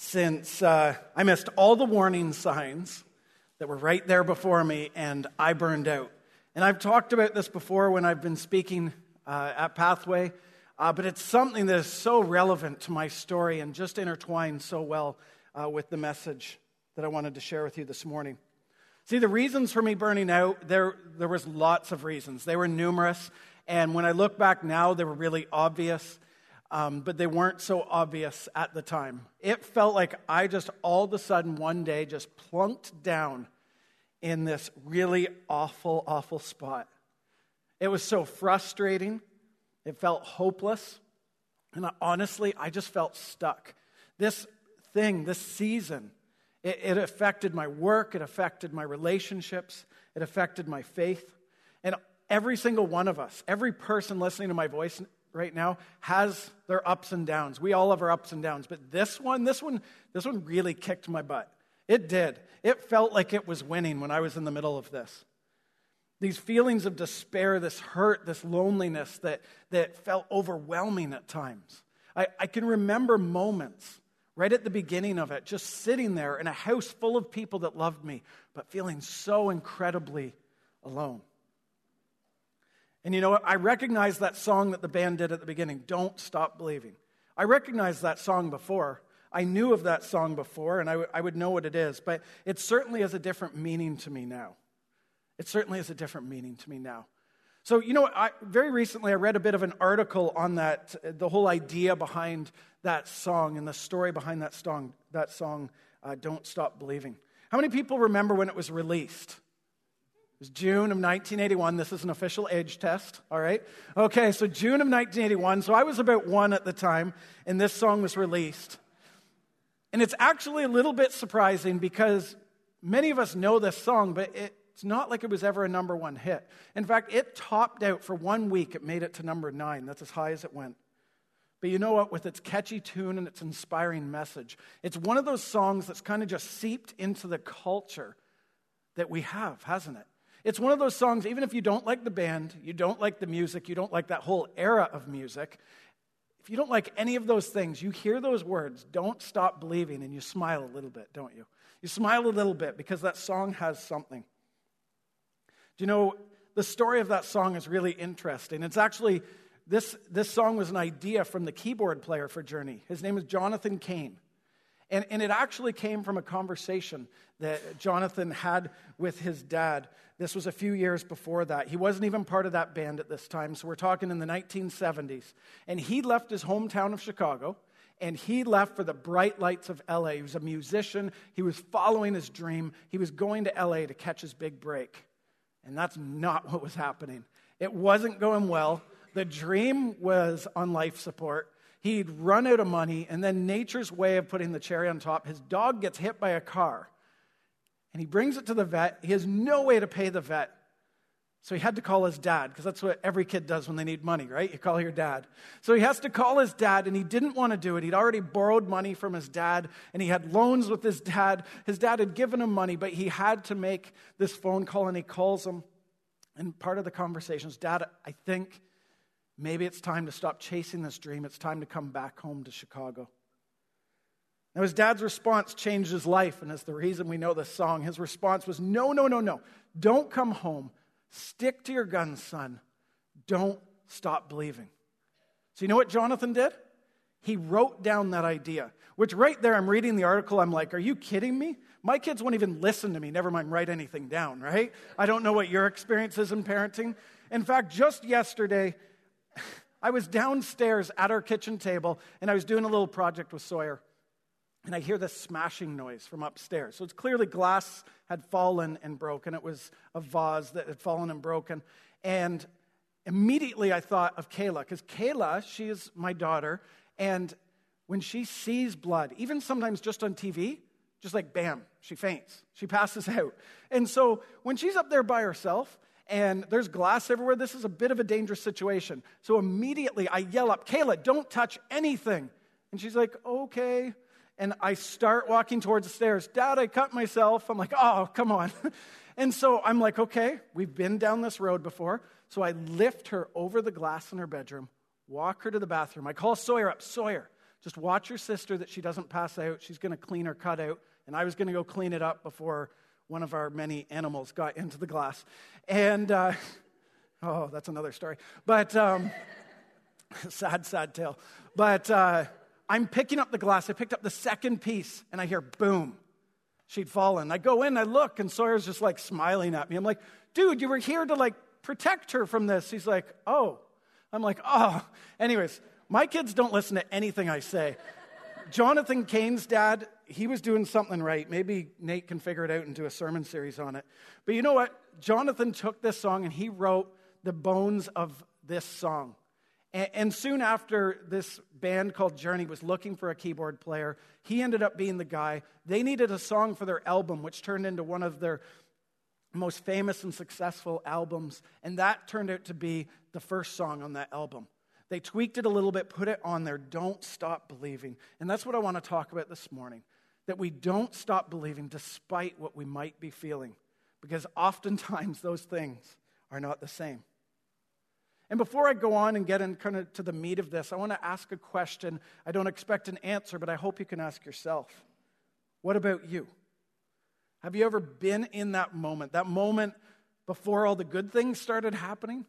since uh, I missed all the warning signs that were right there before me and I burned out. And I've talked about this before when I've been speaking uh, at Pathway, uh, but it's something that is so relevant to my story and just intertwined so well uh, with the message that I wanted to share with you this morning. See, the reasons for me burning out, there, there was lots of reasons. They were numerous. And when I look back now, they were really obvious, um, but they weren't so obvious at the time. It felt like I just all of a sudden one day just plunked down in this really awful, awful spot. It was so frustrating. It felt hopeless. And honestly, I just felt stuck. This thing, this season, it, it affected my work, it affected my relationships, it affected my faith. And every single one of us, every person listening to my voice right now has their ups and downs. We all have our ups and downs, but this one, this one, this one really kicked my butt. It did. It felt like it was winning when I was in the middle of this. These feelings of despair, this hurt, this loneliness that, that felt overwhelming at times. I, I can remember moments right at the beginning of it, just sitting there in a house full of people that loved me, but feeling so incredibly alone. And you know what? I recognize that song that the band did at the beginning, Don't Stop Believing. I recognized that song before. I knew of that song before, and I, w- I would know what it is, but it certainly has a different meaning to me now. It certainly has a different meaning to me now. So, you know, I, very recently I read a bit of an article on that, the whole idea behind that song and the story behind that song, that song uh, Don't Stop Believing. How many people remember when it was released? It was June of 1981. This is an official age test, all right? Okay, so June of 1981. So I was about one at the time, and this song was released. And it's actually a little bit surprising because many of us know this song, but it's not like it was ever a number one hit. In fact, it topped out for one week, it made it to number nine. That's as high as it went. But you know what? With its catchy tune and its inspiring message, it's one of those songs that's kind of just seeped into the culture that we have, hasn't it? It's one of those songs, even if you don't like the band, you don't like the music, you don't like that whole era of music, if you don't like any of those things, you hear those words, don't stop believing, and you smile a little bit, don't you? You smile a little bit because that song has something. Do you know, the story of that song is really interesting. It's actually, this, this song was an idea from the keyboard player for Journey. His name is Jonathan Cain. And, and it actually came from a conversation that Jonathan had with his dad. This was a few years before that. He wasn't even part of that band at this time, so we're talking in the 1970s. And he left his hometown of Chicago and he left for the bright lights of LA. He was a musician, he was following his dream. He was going to LA to catch his big break. And that's not what was happening. It wasn't going well. The dream was on life support. He'd run out of money, and then nature's way of putting the cherry on top, his dog gets hit by a car. And he brings it to the vet. He has no way to pay the vet. So he had to call his dad, because that's what every kid does when they need money, right? You call your dad. So he has to call his dad, and he didn't want to do it. He'd already borrowed money from his dad, and he had loans with his dad. His dad had given him money, but he had to make this phone call, and he calls him. And part of the conversation is, Dad, I think Maybe it's time to stop chasing this dream. It's time to come back home to Chicago. Now, his dad's response changed his life, and is the reason we know this song. His response was No, no, no, no. Don't come home. Stick to your guns, son. Don't stop believing. So, you know what Jonathan did? He wrote down that idea, which right there, I'm reading the article. I'm like, Are you kidding me? My kids won't even listen to me, never mind write anything down, right? I don't know what your experience is in parenting. In fact, just yesterday, I was downstairs at our kitchen table and I was doing a little project with Sawyer. And I hear this smashing noise from upstairs. So it's clearly glass had fallen and broken. It was a vase that had fallen and broken. And immediately I thought of Kayla, because Kayla, she is my daughter, and when she sees blood, even sometimes just on TV, just like bam, she faints. She passes out. And so when she's up there by herself and there's glass everywhere, this is a bit of a dangerous situation. So immediately I yell up, Kayla, don't touch anything. And she's like, okay. And I start walking towards the stairs. Dad, I cut myself. I'm like, oh, come on. and so I'm like, okay, we've been down this road before. So I lift her over the glass in her bedroom, walk her to the bathroom. I call Sawyer up. Sawyer, just watch your sister that she doesn't pass out. She's going to clean her cutout. And I was going to go clean it up before one of our many animals got into the glass. And, uh, oh, that's another story. But, um, sad, sad tale. But uh, I'm picking up the glass. I picked up the second piece, and I hear boom. She'd fallen. I go in, I look, and Sawyer's just like smiling at me. I'm like, dude, you were here to like protect her from this. He's like, oh. I'm like, oh. Anyways, my kids don't listen to anything I say. Jonathan Cain's dad, he was doing something right. Maybe Nate can figure it out and do a sermon series on it. But you know what? Jonathan took this song and he wrote the bones of this song. And, soon after, this band called Journey was looking for a keyboard player. He ended up being the guy. They needed a song for their album, which turned into one of their most famous and successful albums. And that turned out to be the first song on that album. They tweaked it a little bit, put it on there. Don't stop believing. And that's what I want to talk about this morning that we don't stop believing despite what we might be feeling, because oftentimes those things are not the same. And before I go on and get in kind of to the meat of this, I want to ask a question. I don't expect an answer, but I hope you can ask yourself. What about you? Have you ever been in that moment, that moment before all the good things started happening?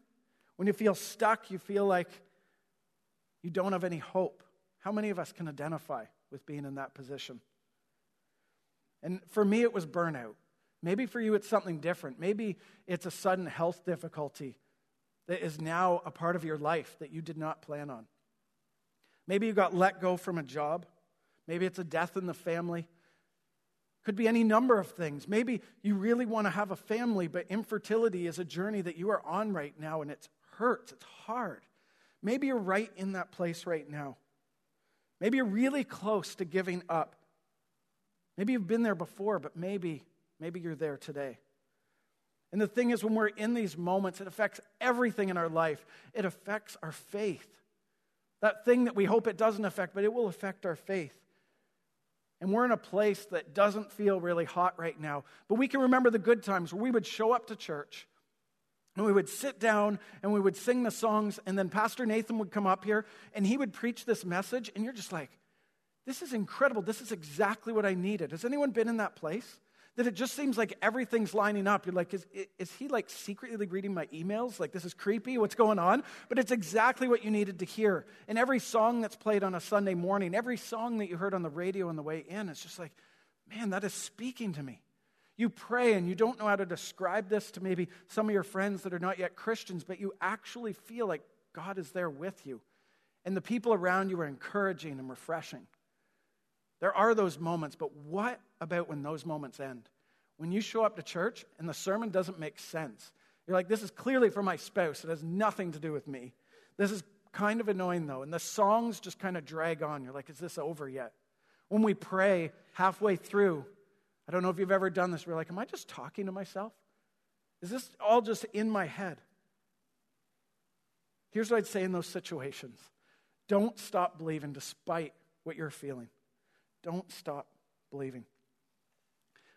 When you feel stuck, you feel like you don't have any hope. How many of us can identify with being in that position? And for me, it was burnout. Maybe for you, it's something different. Maybe it's a sudden health difficulty that is now a part of your life that you did not plan on. Maybe you got let go from a job. Maybe it's a death in the family. Could be any number of things. Maybe you really want to have a family, but infertility is a journey that you are on right now and it hurts, it's hard. Maybe you're right in that place right now. Maybe you're really close to giving up. Maybe you've been there before, but maybe, maybe you're there today. And the thing is, when we're in these moments, it affects everything in our life. It affects our faith. That thing that we hope it doesn't affect, but it will affect our faith. And we're in a place that doesn't feel really hot right now. But we can remember the good times where we would show up to church and we would sit down and we would sing the songs. And then Pastor Nathan would come up here and he would preach this message. And you're just like, this is incredible. This is exactly what I needed. Has anyone been in that place? that it just seems like everything's lining up. You're like, is, is he like secretly reading my emails? Like, this is creepy. What's going on? But it's exactly what you needed to hear. And every song that's played on a Sunday morning, every song that you heard on the radio on the way in, it's just like, man, that is speaking to me. You pray and you don't know how to describe this to maybe some of your friends that are not yet Christians, but you actually feel like God is there with you. And the people around you are encouraging and refreshing. There are those moments, but what about when those moments end? When you show up to church and the sermon doesn't make sense. You're like, this is clearly for my spouse. It has nothing to do with me. This is kind of annoying though. And the songs just kind of drag on. You're like, is this over yet? When we pray halfway through, I don't know if you've ever done this. We're like, am I just talking to myself? Is this all just in my head? Here's what I'd say in those situations don't stop believing despite what you're feeling. Don't stop believing.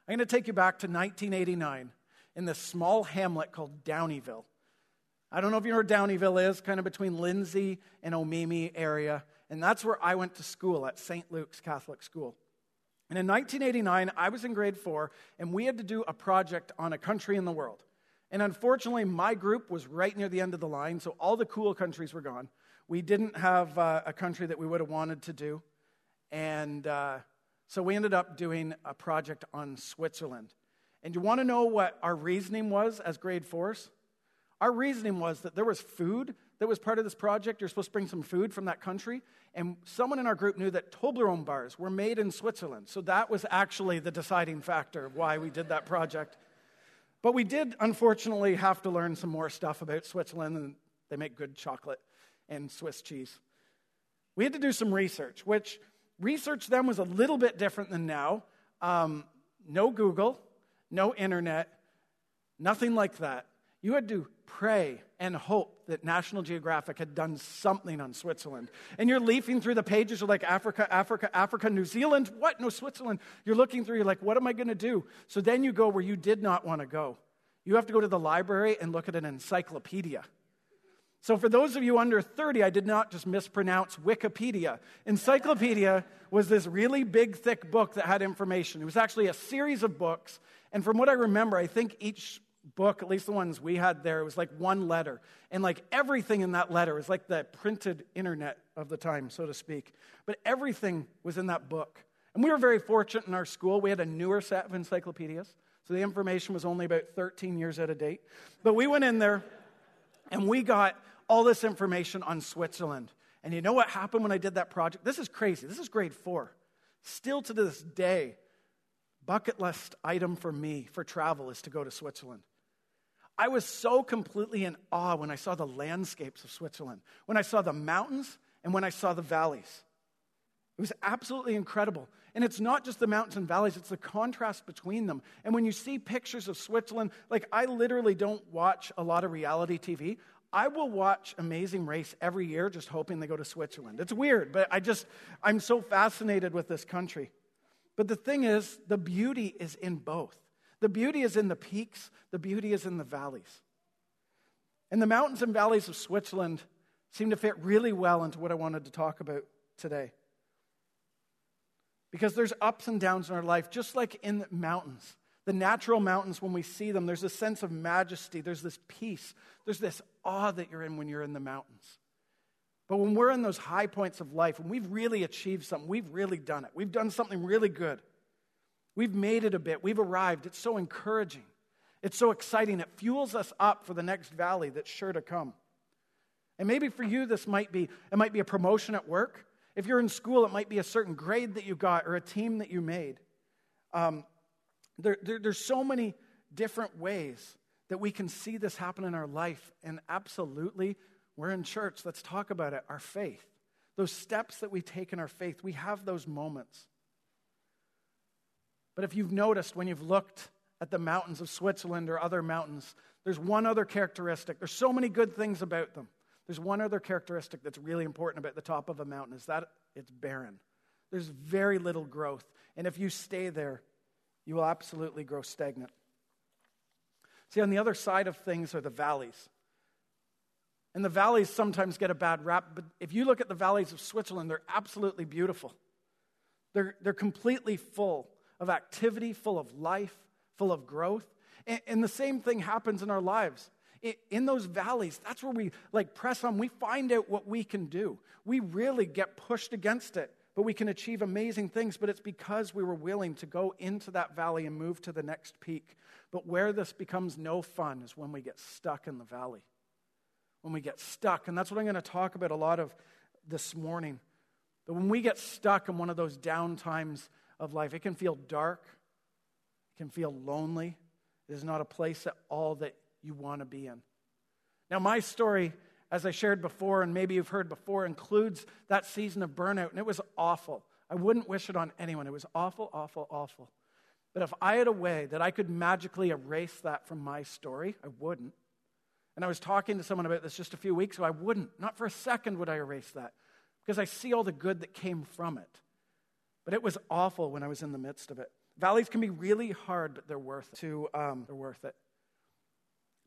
I'm going to take you back to 1989 in this small hamlet called Downeyville. I don't know if you know where Downeyville is, kind of between Lindsay and Omemee area. And that's where I went to school at St. Luke's Catholic School. And in 1989, I was in grade four, and we had to do a project on a country in the world. And unfortunately, my group was right near the end of the line, so all the cool countries were gone. We didn't have uh, a country that we would have wanted to do. And uh, so we ended up doing a project on Switzerland. And you want to know what our reasoning was as grade fours? Our reasoning was that there was food that was part of this project. You're supposed to bring some food from that country. And someone in our group knew that Toblerone bars were made in Switzerland. So that was actually the deciding factor why we did that project. But we did, unfortunately, have to learn some more stuff about Switzerland, and they make good chocolate and Swiss cheese. We had to do some research, which research then was a little bit different than now. Um, no Google, no internet, nothing like that. You had to pray and hope that National Geographic had done something on Switzerland. And you're leafing through the pages, you're like, Africa, Africa, Africa, New Zealand, what? No, Switzerland. You're looking through, you're like, what am I going to do? So then you go where you did not want to go. You have to go to the library and look at an encyclopedia. So, for those of you under 30, I did not just mispronounce Wikipedia. Encyclopedia was this really big, thick book that had information. It was actually a series of books. And from what I remember, I think each book, at least the ones we had there, it was like one letter. And like everything in that letter was like the printed internet of the time, so to speak. But everything was in that book. And we were very fortunate in our school. We had a newer set of encyclopedias. So the information was only about 13 years out of date. But we went in there and we got all this information on Switzerland. And you know what happened when I did that project? This is crazy. This is grade four. Still to this day, bucket list item for me for travel is to go to Switzerland. I was so completely in awe when I saw the landscapes of Switzerland, when I saw the mountains, and when I saw the valleys. It was absolutely incredible. And it's not just the mountains and valleys, it's the contrast between them. And when you see pictures of Switzerland, like I literally don't watch a lot of reality TV. I will watch Amazing Race every year just hoping they go to Switzerland. It's weird, but I just, I'm so fascinated with this country. But the thing is, the beauty is in both. The beauty is in the peaks, the beauty is in the valleys. And the mountains and valleys of Switzerland seem to fit really well into what I wanted to talk about today. Because there's ups and downs in our life, just like in the mountains. The natural mountains, when we see them, there's a sense of majesty, there's this peace, there's this awe that you're in when you're in the mountains. But when we're in those high points of life, when we've really achieved something, we've really done it, we've done something really good, We've made it a bit. We've arrived. It's so encouraging. It's so exciting. It fuels us up for the next valley that's sure to come. And maybe for you, this might be it might be a promotion at work. If you're in school, it might be a certain grade that you got or a team that you made. Um, there, there, there's so many different ways that we can see this happen in our life. And absolutely, we're in church. Let's talk about it. Our faith. Those steps that we take in our faith, we have those moments. But if you've noticed when you've looked at the mountains of Switzerland or other mountains, there's one other characteristic. There's so many good things about them. There's one other characteristic that's really important about the top of a mountain is that it's barren. There's very little growth. And if you stay there, you will absolutely grow stagnant. See, on the other side of things are the valleys. And the valleys sometimes get a bad rap, but if you look at the valleys of Switzerland, they're absolutely beautiful. They're, they're completely full of activity, full of life, full of growth. And, and the same thing happens in our lives. In, in those valleys, that's where we like press on. We find out what we can do. We really get pushed against it, but we can achieve amazing things. But it's because we were willing to go into that valley and move to the next peak. But where this becomes no fun is when we get stuck in the valley. When we get stuck. And that's what I'm going to talk about a lot of this morning. But when we get stuck in one of those down times of life. It can feel dark, it can feel lonely. It is not a place at all that you want to be in. Now, my story, as I shared before, and maybe you've heard before, includes that season of burnout, and it was awful. I wouldn't wish it on anyone. It was awful, awful, awful. But if I had a way that I could magically erase that from my story, I wouldn't. And I was talking to someone about this just a few weeks ago. I wouldn't. Not for a second would I erase that because I see all the good that came from it. But it was awful when I was in the midst of it. Valleys can be really hard, but they're worth it. To, um, they're worth it.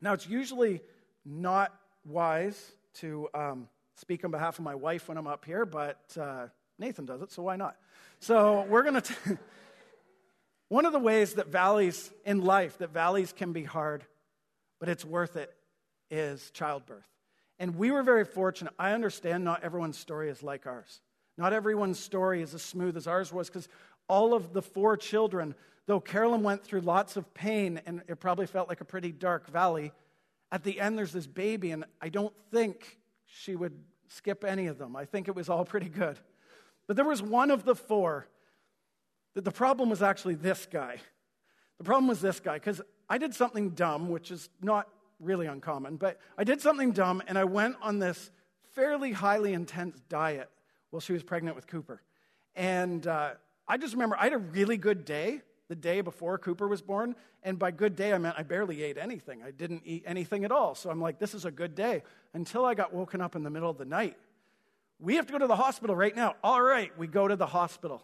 Now, it's usually not wise to um, speak on behalf of my wife when I'm up here, but uh, Nathan does it, so why not? So we're going to. One of the ways that valleys in life, that valleys can be hard, but it's worth it, is childbirth. And we were very fortunate. I understand not everyone's story is like ours. Not everyone's story is as smooth as ours was because all of the four children, though Carolyn went through lots of pain and it probably felt like a pretty dark valley, at the end there's this baby, and I don't think she would skip any of them. I think it was all pretty good. But there was one of the four that the problem was actually this guy. The problem was this guy because I did something dumb, which is not really uncommon, but I did something dumb and I went on this fairly highly intense diet while she was pregnant with Cooper. And uh, I just remember I had a really good day the day before Cooper was born. And by good day, I meant I barely ate anything. I didn't eat anything at all. So I'm like, this is a good day until I got woken up in the middle of the night. We have to go to the hospital right now. All right, we go to the hospital.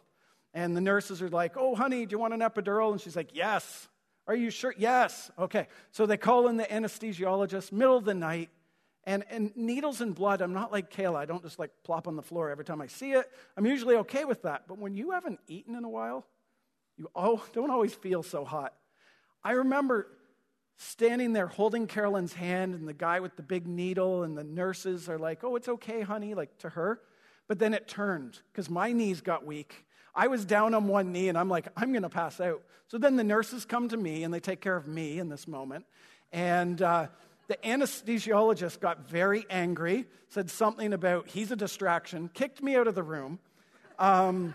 And the nurses are like, oh, honey, do you want an epidural? And she's like, yes. Are you sure? Yes. Okay. So they call in the anesthesiologist, middle of the night. And, and needles and blood, I'm not like Kayla. I don't just like plop on the floor every time I see it. I'm usually okay with that. But when you haven't eaten in a while, you oh, don't always feel so hot. I remember standing there holding Carolyn's hand, and the guy with the big needle, and the nurses are like, oh, it's okay, honey, like to her. But then it turned because my knees got weak. I was down on one knee, and I'm like, I'm going to pass out. So then the nurses come to me, and they take care of me in this moment. And uh, the anesthesiologist got very angry, said something about he's a distraction, kicked me out of the room. Um,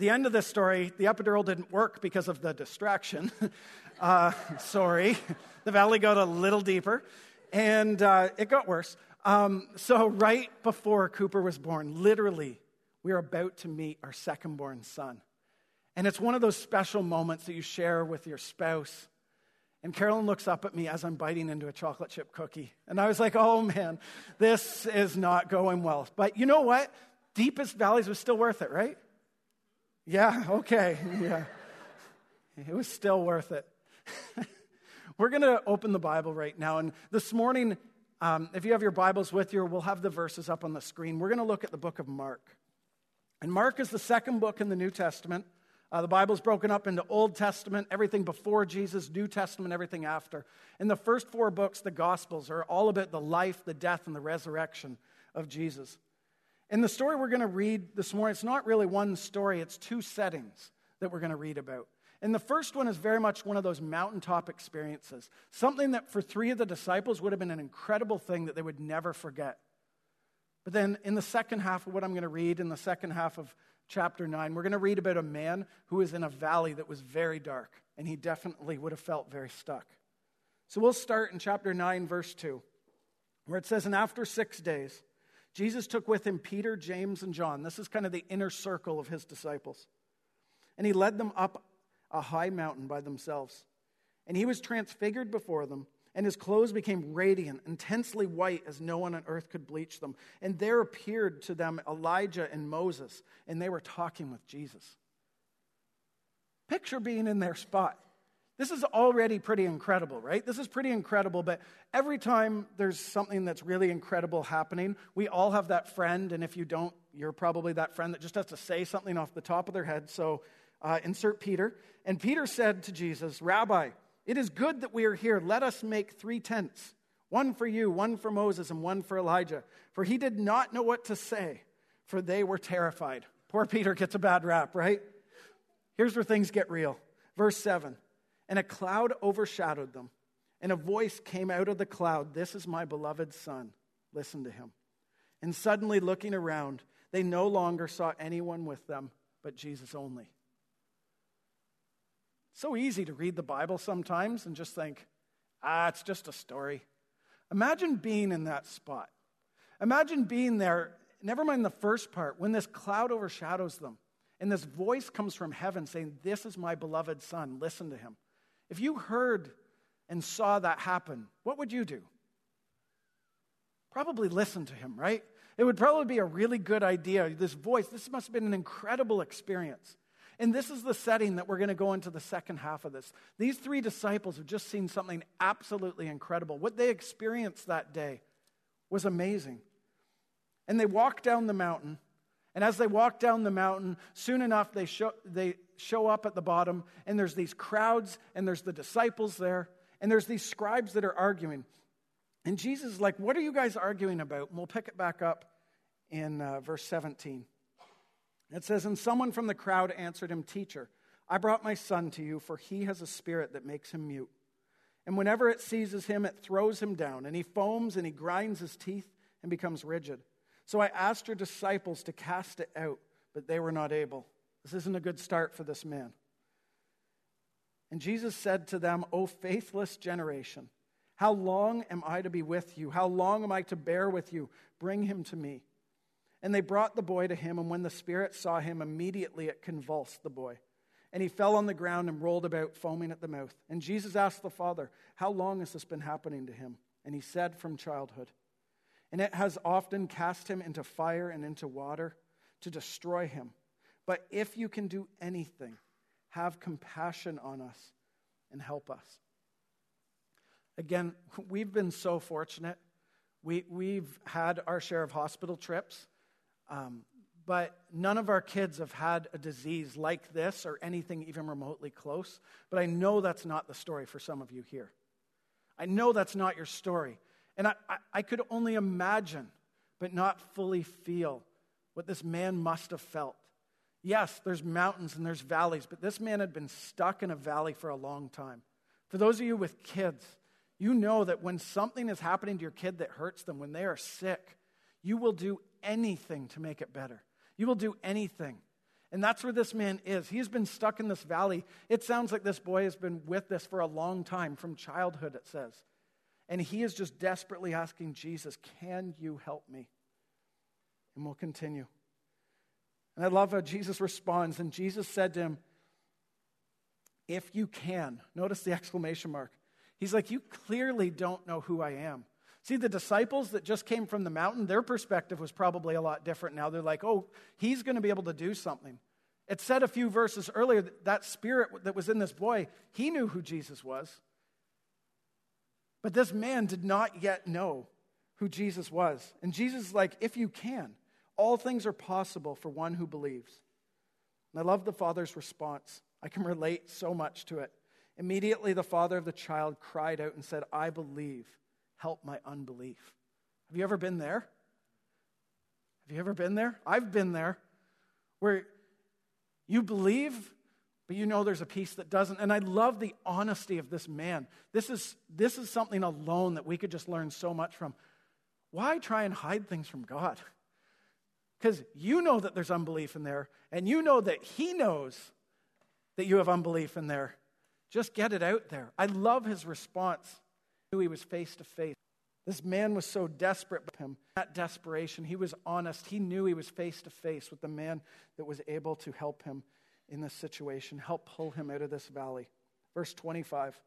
the end of this story, the epidural didn't work because of the distraction. uh, sorry. The valley got a little deeper, and uh, it got worse. Um, so, right before Cooper was born, literally, we were about to meet our second born son. And it's one of those special moments that you share with your spouse. And Carolyn looks up at me as I'm biting into a chocolate chip cookie. And I was like, oh man, this is not going well. But you know what? Deepest Valleys was still worth it, right? Yeah, okay. Yeah. It was still worth it. We're going to open the Bible right now. And this morning, um, if you have your Bibles with you, we'll have the verses up on the screen. We're going to look at the book of Mark. And Mark is the second book in the New Testament. Uh, the Bible's broken up into Old Testament, everything before Jesus, New Testament, everything after. In the first four books, the Gospels are all about the life, the death, and the resurrection of Jesus. In the story we're going to read this morning, it's not really one story, it's two settings that we're going to read about. And the first one is very much one of those mountaintop experiences, something that for three of the disciples would have been an incredible thing that they would never forget. But then in the second half of what I'm going to read, in the second half of chapter 9, we're going to read about a man who was in a valley that was very dark, and he definitely would have felt very stuck. So we'll start in chapter 9, verse 2, where it says, And after six days, Jesus took with him Peter, James, and John. This is kind of the inner circle of his disciples. And he led them up a high mountain by themselves. And he was transfigured before them, and his clothes became radiant, intensely white, as no one on earth could bleach them. And there appeared to them Elijah and Moses, and they were talking with Jesus. Picture being in their spot. This is already pretty incredible, right? This is pretty incredible, but every time there's something that's really incredible happening, we all have that friend, and if you don't, you're probably that friend that just has to say something off the top of their head. So uh, insert Peter. And Peter said to Jesus, Rabbi, it is good that we are here. Let us make three tents one for you, one for Moses, and one for Elijah. For he did not know what to say, for they were terrified. Poor Peter gets a bad rap, right? Here's where things get real. Verse 7 and a cloud overshadowed them. And a voice came out of the cloud This is my beloved Son. Listen to him. And suddenly, looking around, they no longer saw anyone with them but Jesus only. So easy to read the Bible sometimes and just think, ah, it's just a story. Imagine being in that spot. Imagine being there, never mind the first part, when this cloud overshadows them and this voice comes from heaven saying, This is my beloved Son, listen to him. If you heard and saw that happen, what would you do? Probably listen to him, right? It would probably be a really good idea. This voice, this must have been an incredible experience. And this is the setting that we're going to go into the second half of this. These three disciples have just seen something absolutely incredible. What they experienced that day was amazing. And they walked down the mountain. And as they walk down the mountain, soon enough they show, they show up at the bottom, and there's these crowds, and there's the disciples there, and there's these scribes that are arguing. And Jesus is like, What are you guys arguing about? And we'll pick it back up in uh, verse 17. It says, And someone from the crowd answered him, Teacher, I brought my son to you, for he has a spirit that makes him mute. And whenever it seizes him, it throws him down, and he foams and he grinds his teeth and becomes rigid. So I asked your disciples to cast it out, but they were not able. This isn't a good start for this man. And Jesus said to them, O faithless generation, how long am I to be with you? How long am I to bear with you? Bring him to me. And they brought the boy to him, and when the spirit saw him, immediately it convulsed the boy. And he fell on the ground and rolled about, foaming at the mouth. And Jesus asked the father, How long has this been happening to him? And he said, From childhood. And it has often cast him into fire and into water to destroy him. But if you can do anything, have compassion on us and help us. Again, we've been so fortunate. We, we've had our share of hospital trips. Um, but none of our kids have had a disease like this or anything even remotely close. But I know that's not the story for some of you here. I know that's not your story. And I, I, I could only imagine, but not fully feel, what this man must have felt. Yes, there's mountains and there's valleys, but this man had been stuck in a valley for a long time. For those of you with kids, you know that when something is happening to your kid that hurts them, when they are sick, you will do anything to make it better. You will do anything. And that's where this man is. He's been stuck in this valley. It sounds like this boy has been with this for a long time, from childhood, it says. And he is just desperately asking Jesus, Can you help me? And we'll continue. And I love how Jesus responds. And Jesus said to him, If you can, notice the exclamation mark. He's like, You clearly don't know who I am. See, the disciples that just came from the mountain, their perspective was probably a lot different now. They're like, oh, he's going to be able to do something. It said a few verses earlier that, that spirit that was in this boy, he knew who Jesus was. But this man did not yet know who Jesus was. And Jesus is like, if you can, all things are possible for one who believes. And I love the father's response. I can relate so much to it. Immediately, the father of the child cried out and said, I believe help my unbelief. Have you ever been there? Have you ever been there? I've been there where you believe, but you know there's a piece that doesn't. And I love the honesty of this man. This is, this is something alone that we could just learn so much from. Why try and hide things from God? Because you know that there's unbelief in there, and you know that He knows that you have unbelief in there. Just get it out there. I love his response He knew he was face to face. This man was so desperate with him. That desperation, he was honest. He knew he was face to face with the man that was able to help him in this situation, help pull him out of this valley. Verse 25.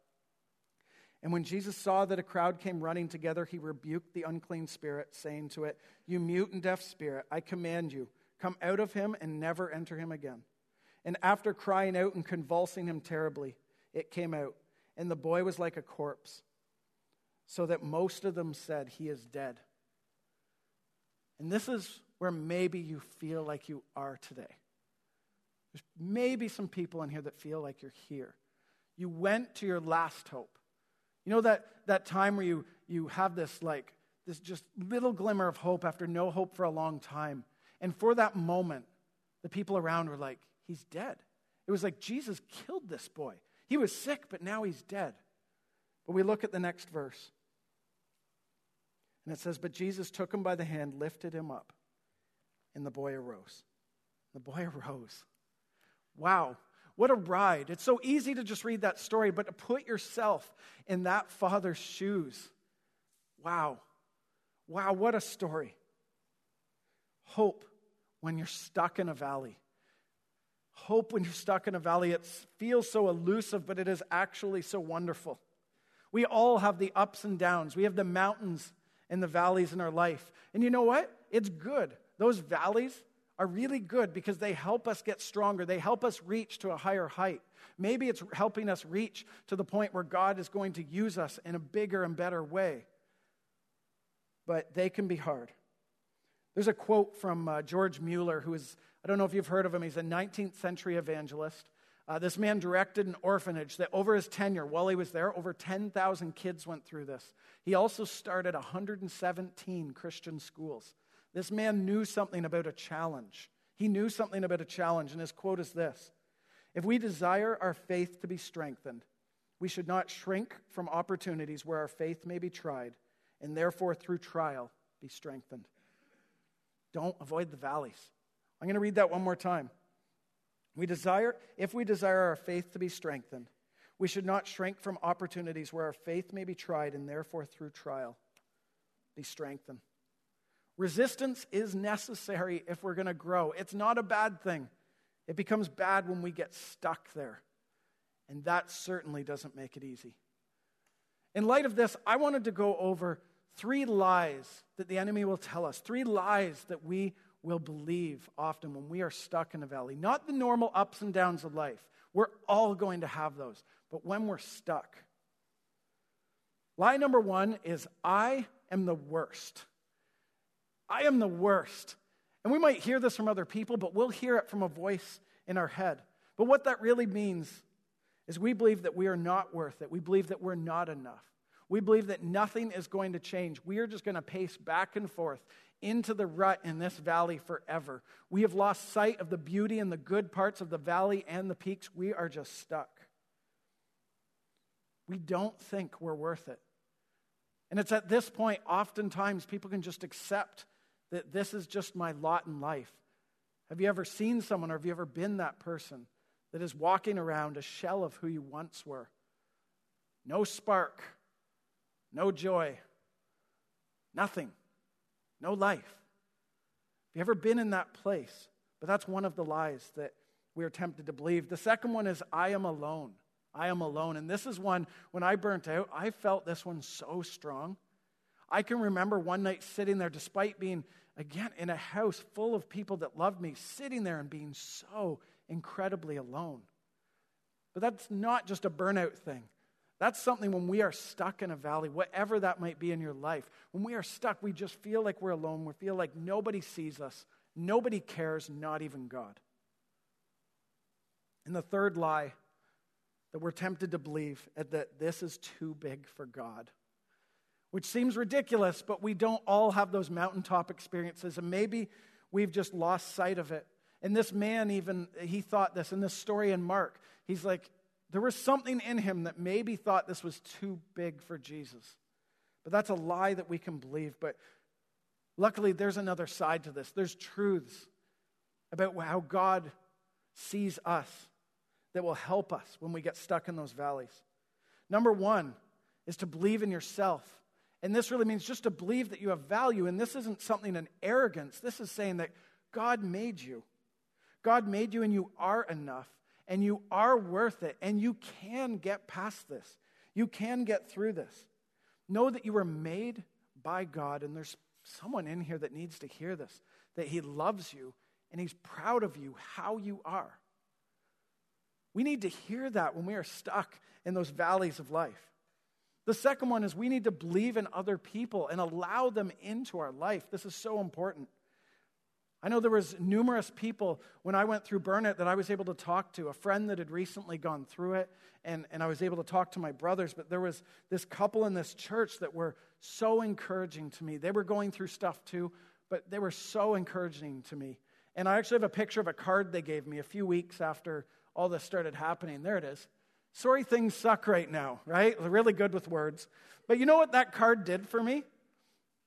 And when Jesus saw that a crowd came running together, he rebuked the unclean spirit, saying to it, You mute and deaf spirit, I command you, come out of him and never enter him again. And after crying out and convulsing him terribly, it came out, and the boy was like a corpse so that most of them said, He is dead. And this is where maybe you feel like you are today. There's maybe some people in here that feel like you're here. You went to your last hope. You know that, that time where you, you have this like this just little glimmer of hope after no hope for a long time. And for that moment, the people around were like, He's dead. It was like Jesus killed this boy. He was sick, but now he's dead. But we look at the next verse. And it says, But Jesus took him by the hand, lifted him up, and the boy arose. The boy arose. Wow, what a ride. It's so easy to just read that story, but to put yourself in that father's shoes. Wow. Wow, what a story. Hope when you're stuck in a valley. Hope when you're stuck in a valley. It feels so elusive, but it is actually so wonderful. We all have the ups and downs. We have the mountains and the valleys in our life. And you know what? It's good. Those valleys are really good because they help us get stronger. They help us reach to a higher height. Maybe it's helping us reach to the point where God is going to use us in a bigger and better way. But they can be hard. There's a quote from uh, George Mueller, who is, I don't know if you've heard of him, he's a 19th century evangelist. Uh, this man directed an orphanage that over his tenure, while he was there, over 10,000 kids went through this. He also started 117 Christian schools. This man knew something about a challenge. He knew something about a challenge, and his quote is this If we desire our faith to be strengthened, we should not shrink from opportunities where our faith may be tried, and therefore, through trial, be strengthened. Don't avoid the valleys. I'm going to read that one more time. We desire, if we desire our faith to be strengthened, we should not shrink from opportunities where our faith may be tried and therefore through trial be strengthened. Resistance is necessary if we're going to grow. It's not a bad thing. It becomes bad when we get stuck there. And that certainly doesn't make it easy. In light of this, I wanted to go over three lies that the enemy will tell us, three lies that we will believe often when we are stuck in a valley. Not the normal ups and downs of life. We're all going to have those. But when we're stuck, lie number one is I am the worst. I am the worst. And we might hear this from other people, but we'll hear it from a voice in our head. But what that really means is we believe that we are not worth it. We believe that we're not enough. We believe that nothing is going to change. We are just going to pace back and forth into the rut in this valley forever. We have lost sight of the beauty and the good parts of the valley and the peaks. We are just stuck. We don't think we're worth it. And it's at this point, oftentimes, people can just accept that this is just my lot in life. Have you ever seen someone or have you ever been that person that is walking around a shell of who you once were? No spark, no joy, nothing, no life. Have you ever been in that place? But that's one of the lies that we are tempted to believe. The second one is, I am alone. I am alone. And this is one, when I burnt out, I felt this one so strong. I can remember one night sitting there, despite being, again, in a house full of people that loved me, sitting there and being so incredibly alone. But that's not just a burnout thing. That's something when we are stuck in a valley, whatever that might be in your life. When we are stuck, we just feel like we're alone. We feel like nobody sees us, nobody cares, not even God. And the third lie that we're tempted to believe is that this is too big for God which seems ridiculous, but we don't all have those mountaintop experiences, and maybe we've just lost sight of it. And this man, even, he thought this in this story in Mark. He's like, there was something in him that maybe thought this was too big for Jesus. But that's a lie that we can believe. But luckily, there's another side to this. There's truths about how God sees us that will help us when we get stuck in those valleys. Number one is to believe in yourself. And this really means just to believe that you have value. And this isn't something in arrogance. This is saying that God made you. God made you and you are enough and you are worth it and you can get past this. You can get through this. Know that you were made by God and there's someone in here that needs to hear this that He loves you and He's proud of you, how you are. We need to hear that when we are stuck in those valleys of life. The second one is we need to believe in other people and allow them into our life. This is so important. I know there was numerous people when I went through burnout that I was able to talk to, a friend that had recently gone through it, and, and I was able to talk to my brothers. But there was this couple in this church that were so encouraging to me. They were going through stuff too, but they were so encouraging to me. And I actually have a picture of a card they gave me a few weeks after all this started happening. There it is. Sorry, things suck right now, right? really good with words. But you know what that card did for me?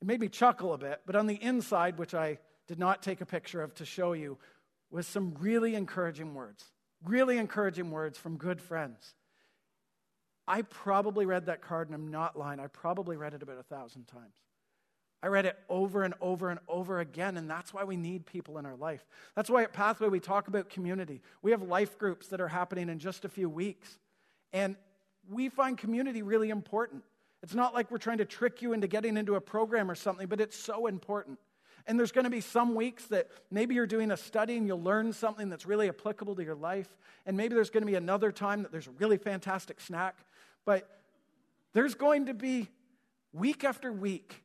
It made me chuckle a bit, but on the inside, which I did not take a picture of to show you, was some really encouraging words. Really encouraging words from good friends. I probably read that card, and I'm not lying. I probably read it about a thousand times. I read it over and over and over again, and that's why we need people in our life. That's why at Pathway we talk about community. We have life groups that are happening in just a few weeks. And we find community really important. It's not like we're trying to trick you into getting into a program or something, but it's so important. And there's going to be some weeks that maybe you're doing a study and you'll learn something that's really applicable to your life. And maybe there's going to be another time that there's a really fantastic snack. But there's going to be week after week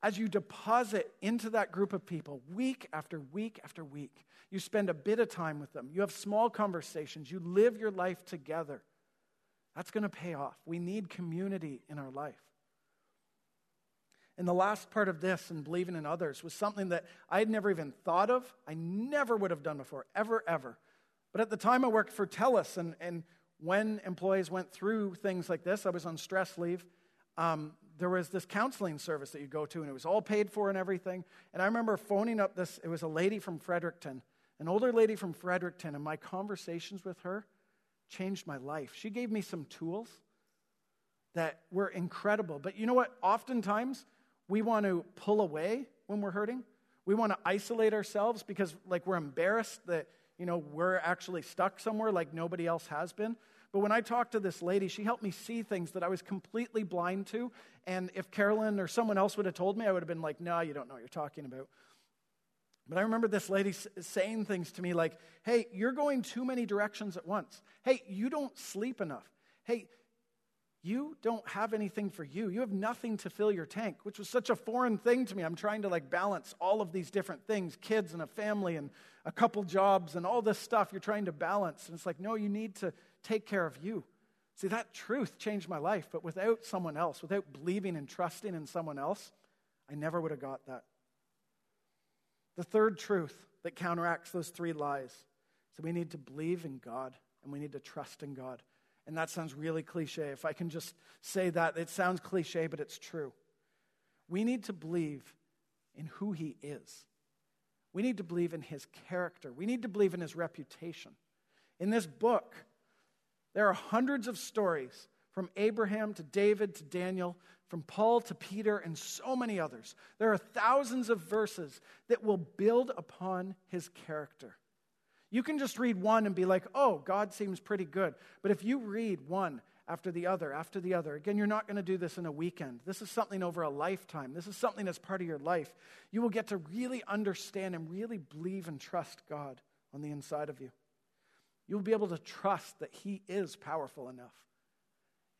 as you deposit into that group of people, week after week after week. You spend a bit of time with them, you have small conversations, you live your life together. That's going to pay off. We need community in our life. And the last part of this and believing in others was something that I had never even thought of. I never would have done before, ever, ever. But at the time I worked for TELUS, and, and when employees went through things like this, I was on stress leave. Um, there was this counseling service that you go to, and it was all paid for and everything. And I remember phoning up this, it was a lady from Fredericton, an older lady from Fredericton, and my conversations with her changed my life. She gave me some tools that were incredible. But you know what? Oftentimes, we want to pull away when we're hurting. We want to isolate ourselves because, like, we're embarrassed that, you know, we're actually stuck somewhere like nobody else has been. But when I talked to this lady, she helped me see things that I was completely blind to. And if Carolyn or someone else would have told me, I would have been like, no, you don't know what you're talking about. But I remember this lady saying things to me like, hey, you're going too many directions at once. Hey, you don't sleep enough. Hey, you don't have anything for you. You have nothing to fill your tank, which was such a foreign thing to me. I'm trying to like balance all of these different things kids and a family and a couple jobs and all this stuff you're trying to balance. And it's like, no, you need to take care of you. See, that truth changed my life, but without someone else, without believing and trusting in someone else, I never would have got that. The third truth that counteracts those three lies is we need to believe in God and we need to trust in God. And that sounds really cliche. If I can just say that, it sounds cliche, but it's true. We need to believe in who He is. We need to believe in His character. We need to believe in His reputation. In this book, there are hundreds of stories from Abraham to David to Daniel, from Paul to Peter, and so many others. There are thousands of verses that will build upon his character. You can just read one and be like, oh, God seems pretty good. But if you read one after the other, after the other, again, you're not going to do this in a weekend. This is something over a lifetime. This is something that's part of your life. You will get to really understand and really believe and trust God on the inside of you. You'll be able to trust that He is powerful enough.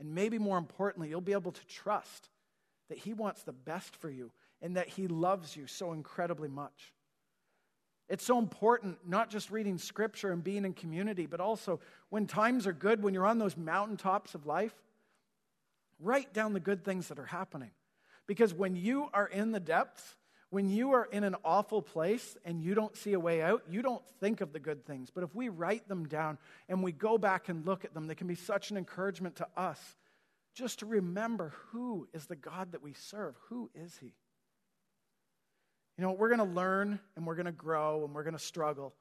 And maybe more importantly, you'll be able to trust that He wants the best for you and that He loves you so incredibly much. It's so important, not just reading scripture and being in community, but also when times are good, when you're on those mountaintops of life, write down the good things that are happening. Because when you are in the depths, when you are in an awful place and you don't see a way out, you don't think of the good things. But if we write them down and we go back and look at them, they can be such an encouragement to us just to remember who is the God that we serve. Who is He? You know, we're going to learn and we're going to grow and we're going to struggle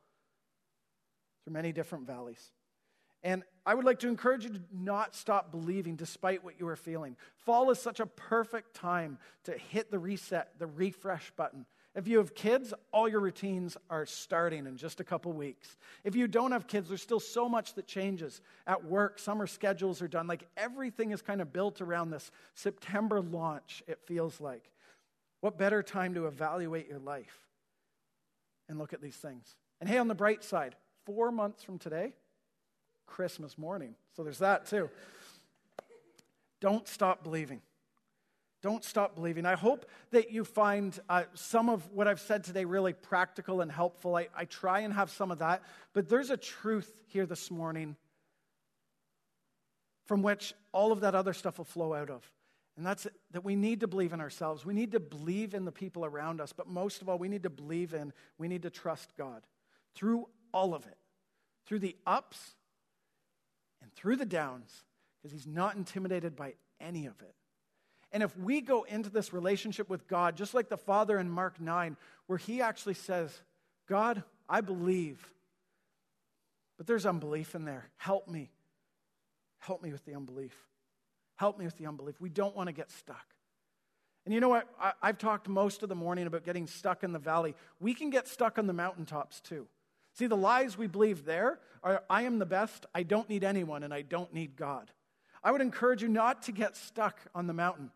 through many different valleys. And I would like to encourage you to not stop believing despite what you are feeling. Fall is such a perfect time to hit the reset, the refresh button. If you have kids, all your routines are starting in just a couple weeks. If you don't have kids, there's still so much that changes. At work, summer schedules are done. Like everything is kind of built around this September launch, it feels like. What better time to evaluate your life and look at these things? And hey, on the bright side, four months from today, Christmas morning. So there's that too. Don't stop believing. Don't stop believing. I hope that you find uh, some of what I've said today really practical and helpful. I, I try and have some of that, but there's a truth here this morning from which all of that other stuff will flow out of. And that's that we need to believe in ourselves. We need to believe in the people around us. But most of all, we need to believe in, we need to trust God through all of it, through the ups and through the downs, because He's not intimidated by any of it. And if we go into this relationship with God, just like the Father in Mark 9, where He actually says, God, I believe, but there's unbelief in there. Help me. Help me with the unbelief. Help me with the unbelief. We don't want to get stuck. And you know what? I, have talked most of the morning about getting stuck in the valley. We can get stuck on the mountaintops too. See, the lies we believe there are I am the best, I don't need anyone, and I don't need God. I would encourage you not to get stuck on the mountain.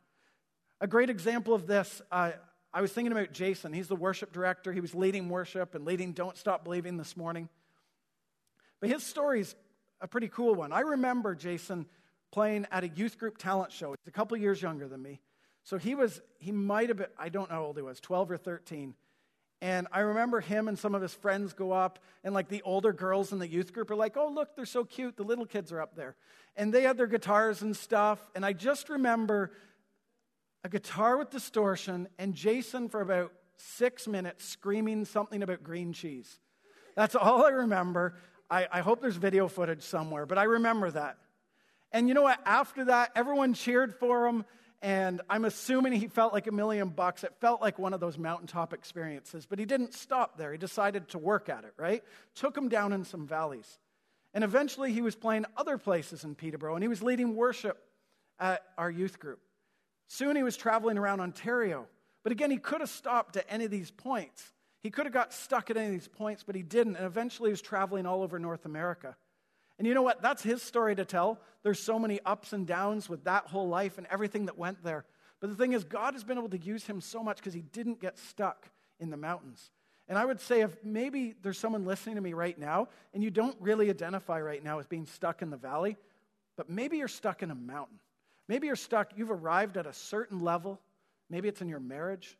A great example of this, uh, I was thinking about Jason. He's the worship director. He was leading worship and leading Don't Stop Believing this morning. But his story's a pretty cool one. I remember Jason playing at a youth group talent show. He's a couple years younger than me. So he was, he might have been, I don't know how old he was, 12 or 13. And I remember him and some of his friends go up, and like the older girls in the youth group are like, oh, look, they're so cute. The little kids are up there. And they had their guitars and stuff. And I just remember a guitar with distortion and Jason for about six minutes screaming something about green cheese. That's all I remember. I, I hope there's video footage somewhere, but I remember that. And you know what? After that, everyone cheered for him. And I'm assuming he felt like a million bucks. It felt like one of those mountaintop experiences. But he didn't stop there. He decided to work at it, right? Took him down in some valleys. And eventually he was playing other places in Peterborough and he was leading worship at our youth group. Soon he was traveling around Ontario But again, he could have stopped at any of these points. He could have got stuck at any of these points, but he didn't. And eventually he was traveling all over North America. And you know what? That's his story to tell. There's so many ups and downs with that whole life and everything that went there. But the thing is, God has been able to use him so much because he didn't get stuck in the mountains. And I would say if maybe there's someone listening to me right now and you don't really identify right now as being stuck in the valley, but maybe you're stuck in a mountain. Maybe you're stuck, you've arrived at a certain level. Maybe it's in your marriage,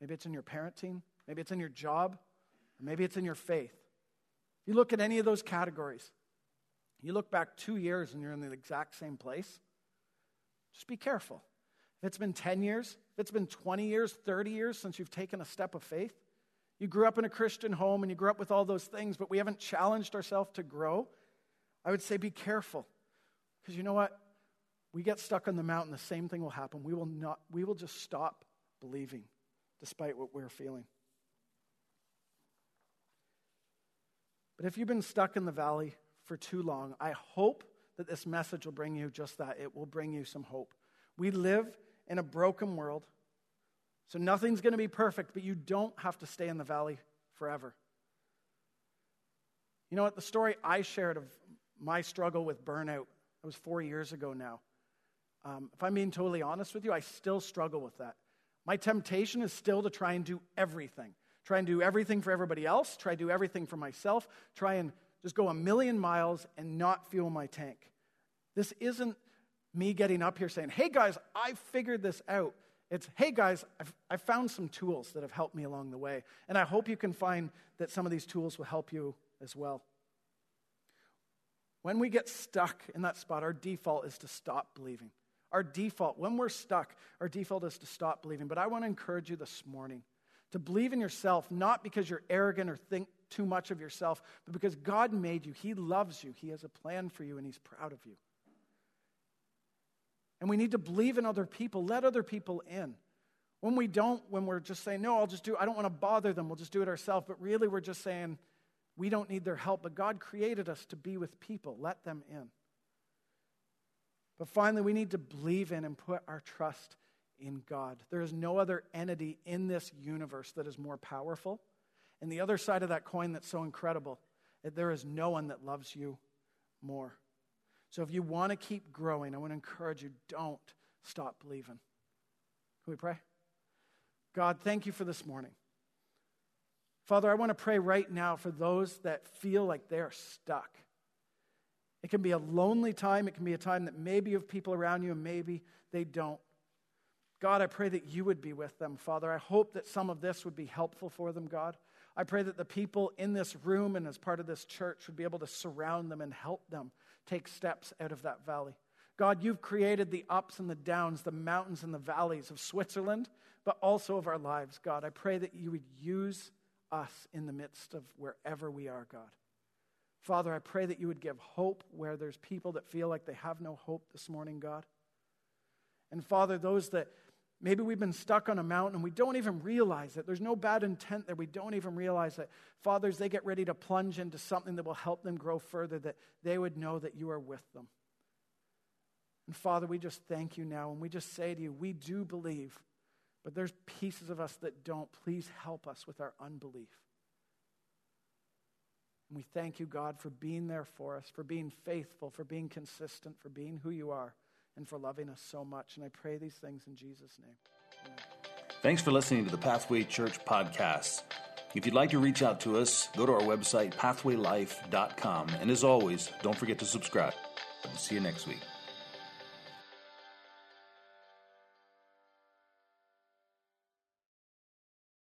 maybe it's in your parenting, maybe it's in your job, maybe it's in your faith. If you look at any of those categories, you look back two years and you're in the exact same place, just be careful. If it's been 10 years, if it's been 20 years, 30 years since you've taken a step of faith, you grew up in a Christian home and you grew up with all those things, but we haven't challenged ourselves to grow, I would say be careful. Because you know what? We get stuck on the mountain, the same thing will happen. We will, not, we will just stop believing despite what we're feeling. But if you've been stuck in the valley for too long, I hope that this message will bring you just that. It will bring you some hope. We live in a broken world, so nothing's going to be perfect, but you don't have to stay in the valley forever. You know what? The story I shared of my struggle with burnout, that was four years ago now. Um, if I'm being totally honest with you, I still struggle with that. My temptation is still to try and do everything. Try and do everything for everybody else, try and do everything for myself, try and just go a million miles and not fuel my tank. This isn't me getting up here saying, hey guys, I figured this out. It's, hey guys, I've, I've found some tools that have helped me along the way. And I hope you can find that some of these tools will help you as well. When we get stuck in that spot, our default is to stop believing. Our default, when we're stuck, our default is to stop believing. But I want to encourage you this morning to believe in yourself, not because you're arrogant or think too much of yourself, but because God made you. He loves you. He has a plan for you, and He's proud of you. And we need to believe in other people, let other people in. When we don't, when we're just saying, no, I'll just do, I don't want to bother them, we'll just do it ourselves, but really we're just saying, we don't need their help. But God created us to be with people, let them in. But finally, we need to believe in and put our trust in God. There is no other entity in this universe that is more powerful. And the other side of that coin that's so incredible, that there is no one that loves you more. So if you want to keep growing, I want to encourage you don't stop believing. Can we pray? God, thank you for this morning. Father, I want to pray right now for those that feel like they're stuck. It can be a lonely time. It can be a time that maybe you have people around you and maybe they don't. God, I pray that you would be with them, Father. I hope that some of this would be helpful for them, God. I pray that the people in this room and as part of this church would be able to surround them and help them take steps out of that valley. God, you've created the ups and the downs, the mountains and the valleys of Switzerland, but also of our lives, God. I pray that you would use us in the midst of wherever we are, God. Father, I pray that you would give hope where there's people that feel like they have no hope this morning, God. And Father, those that maybe we've been stuck on a mountain and we don't even realize it, there's no bad intent there, we don't even realize it. Fathers, they get ready to plunge into something that will help them grow further, that they would know that you are with them. And Father, we just thank you now and we just say to you, we do believe, but there's pieces of us that don't. Please help us with our unbelief. And we thank you, God, for being there for us, for being faithful, for being consistent, for being who you are and for loving us so much. And I pray these things in Jesus' name. Amen. Thanks for listening to the Pathway Church podcast. If you'd like to reach out to us, go to our website, pathwaylife.com. And as always, don't forget to subscribe. See you next week.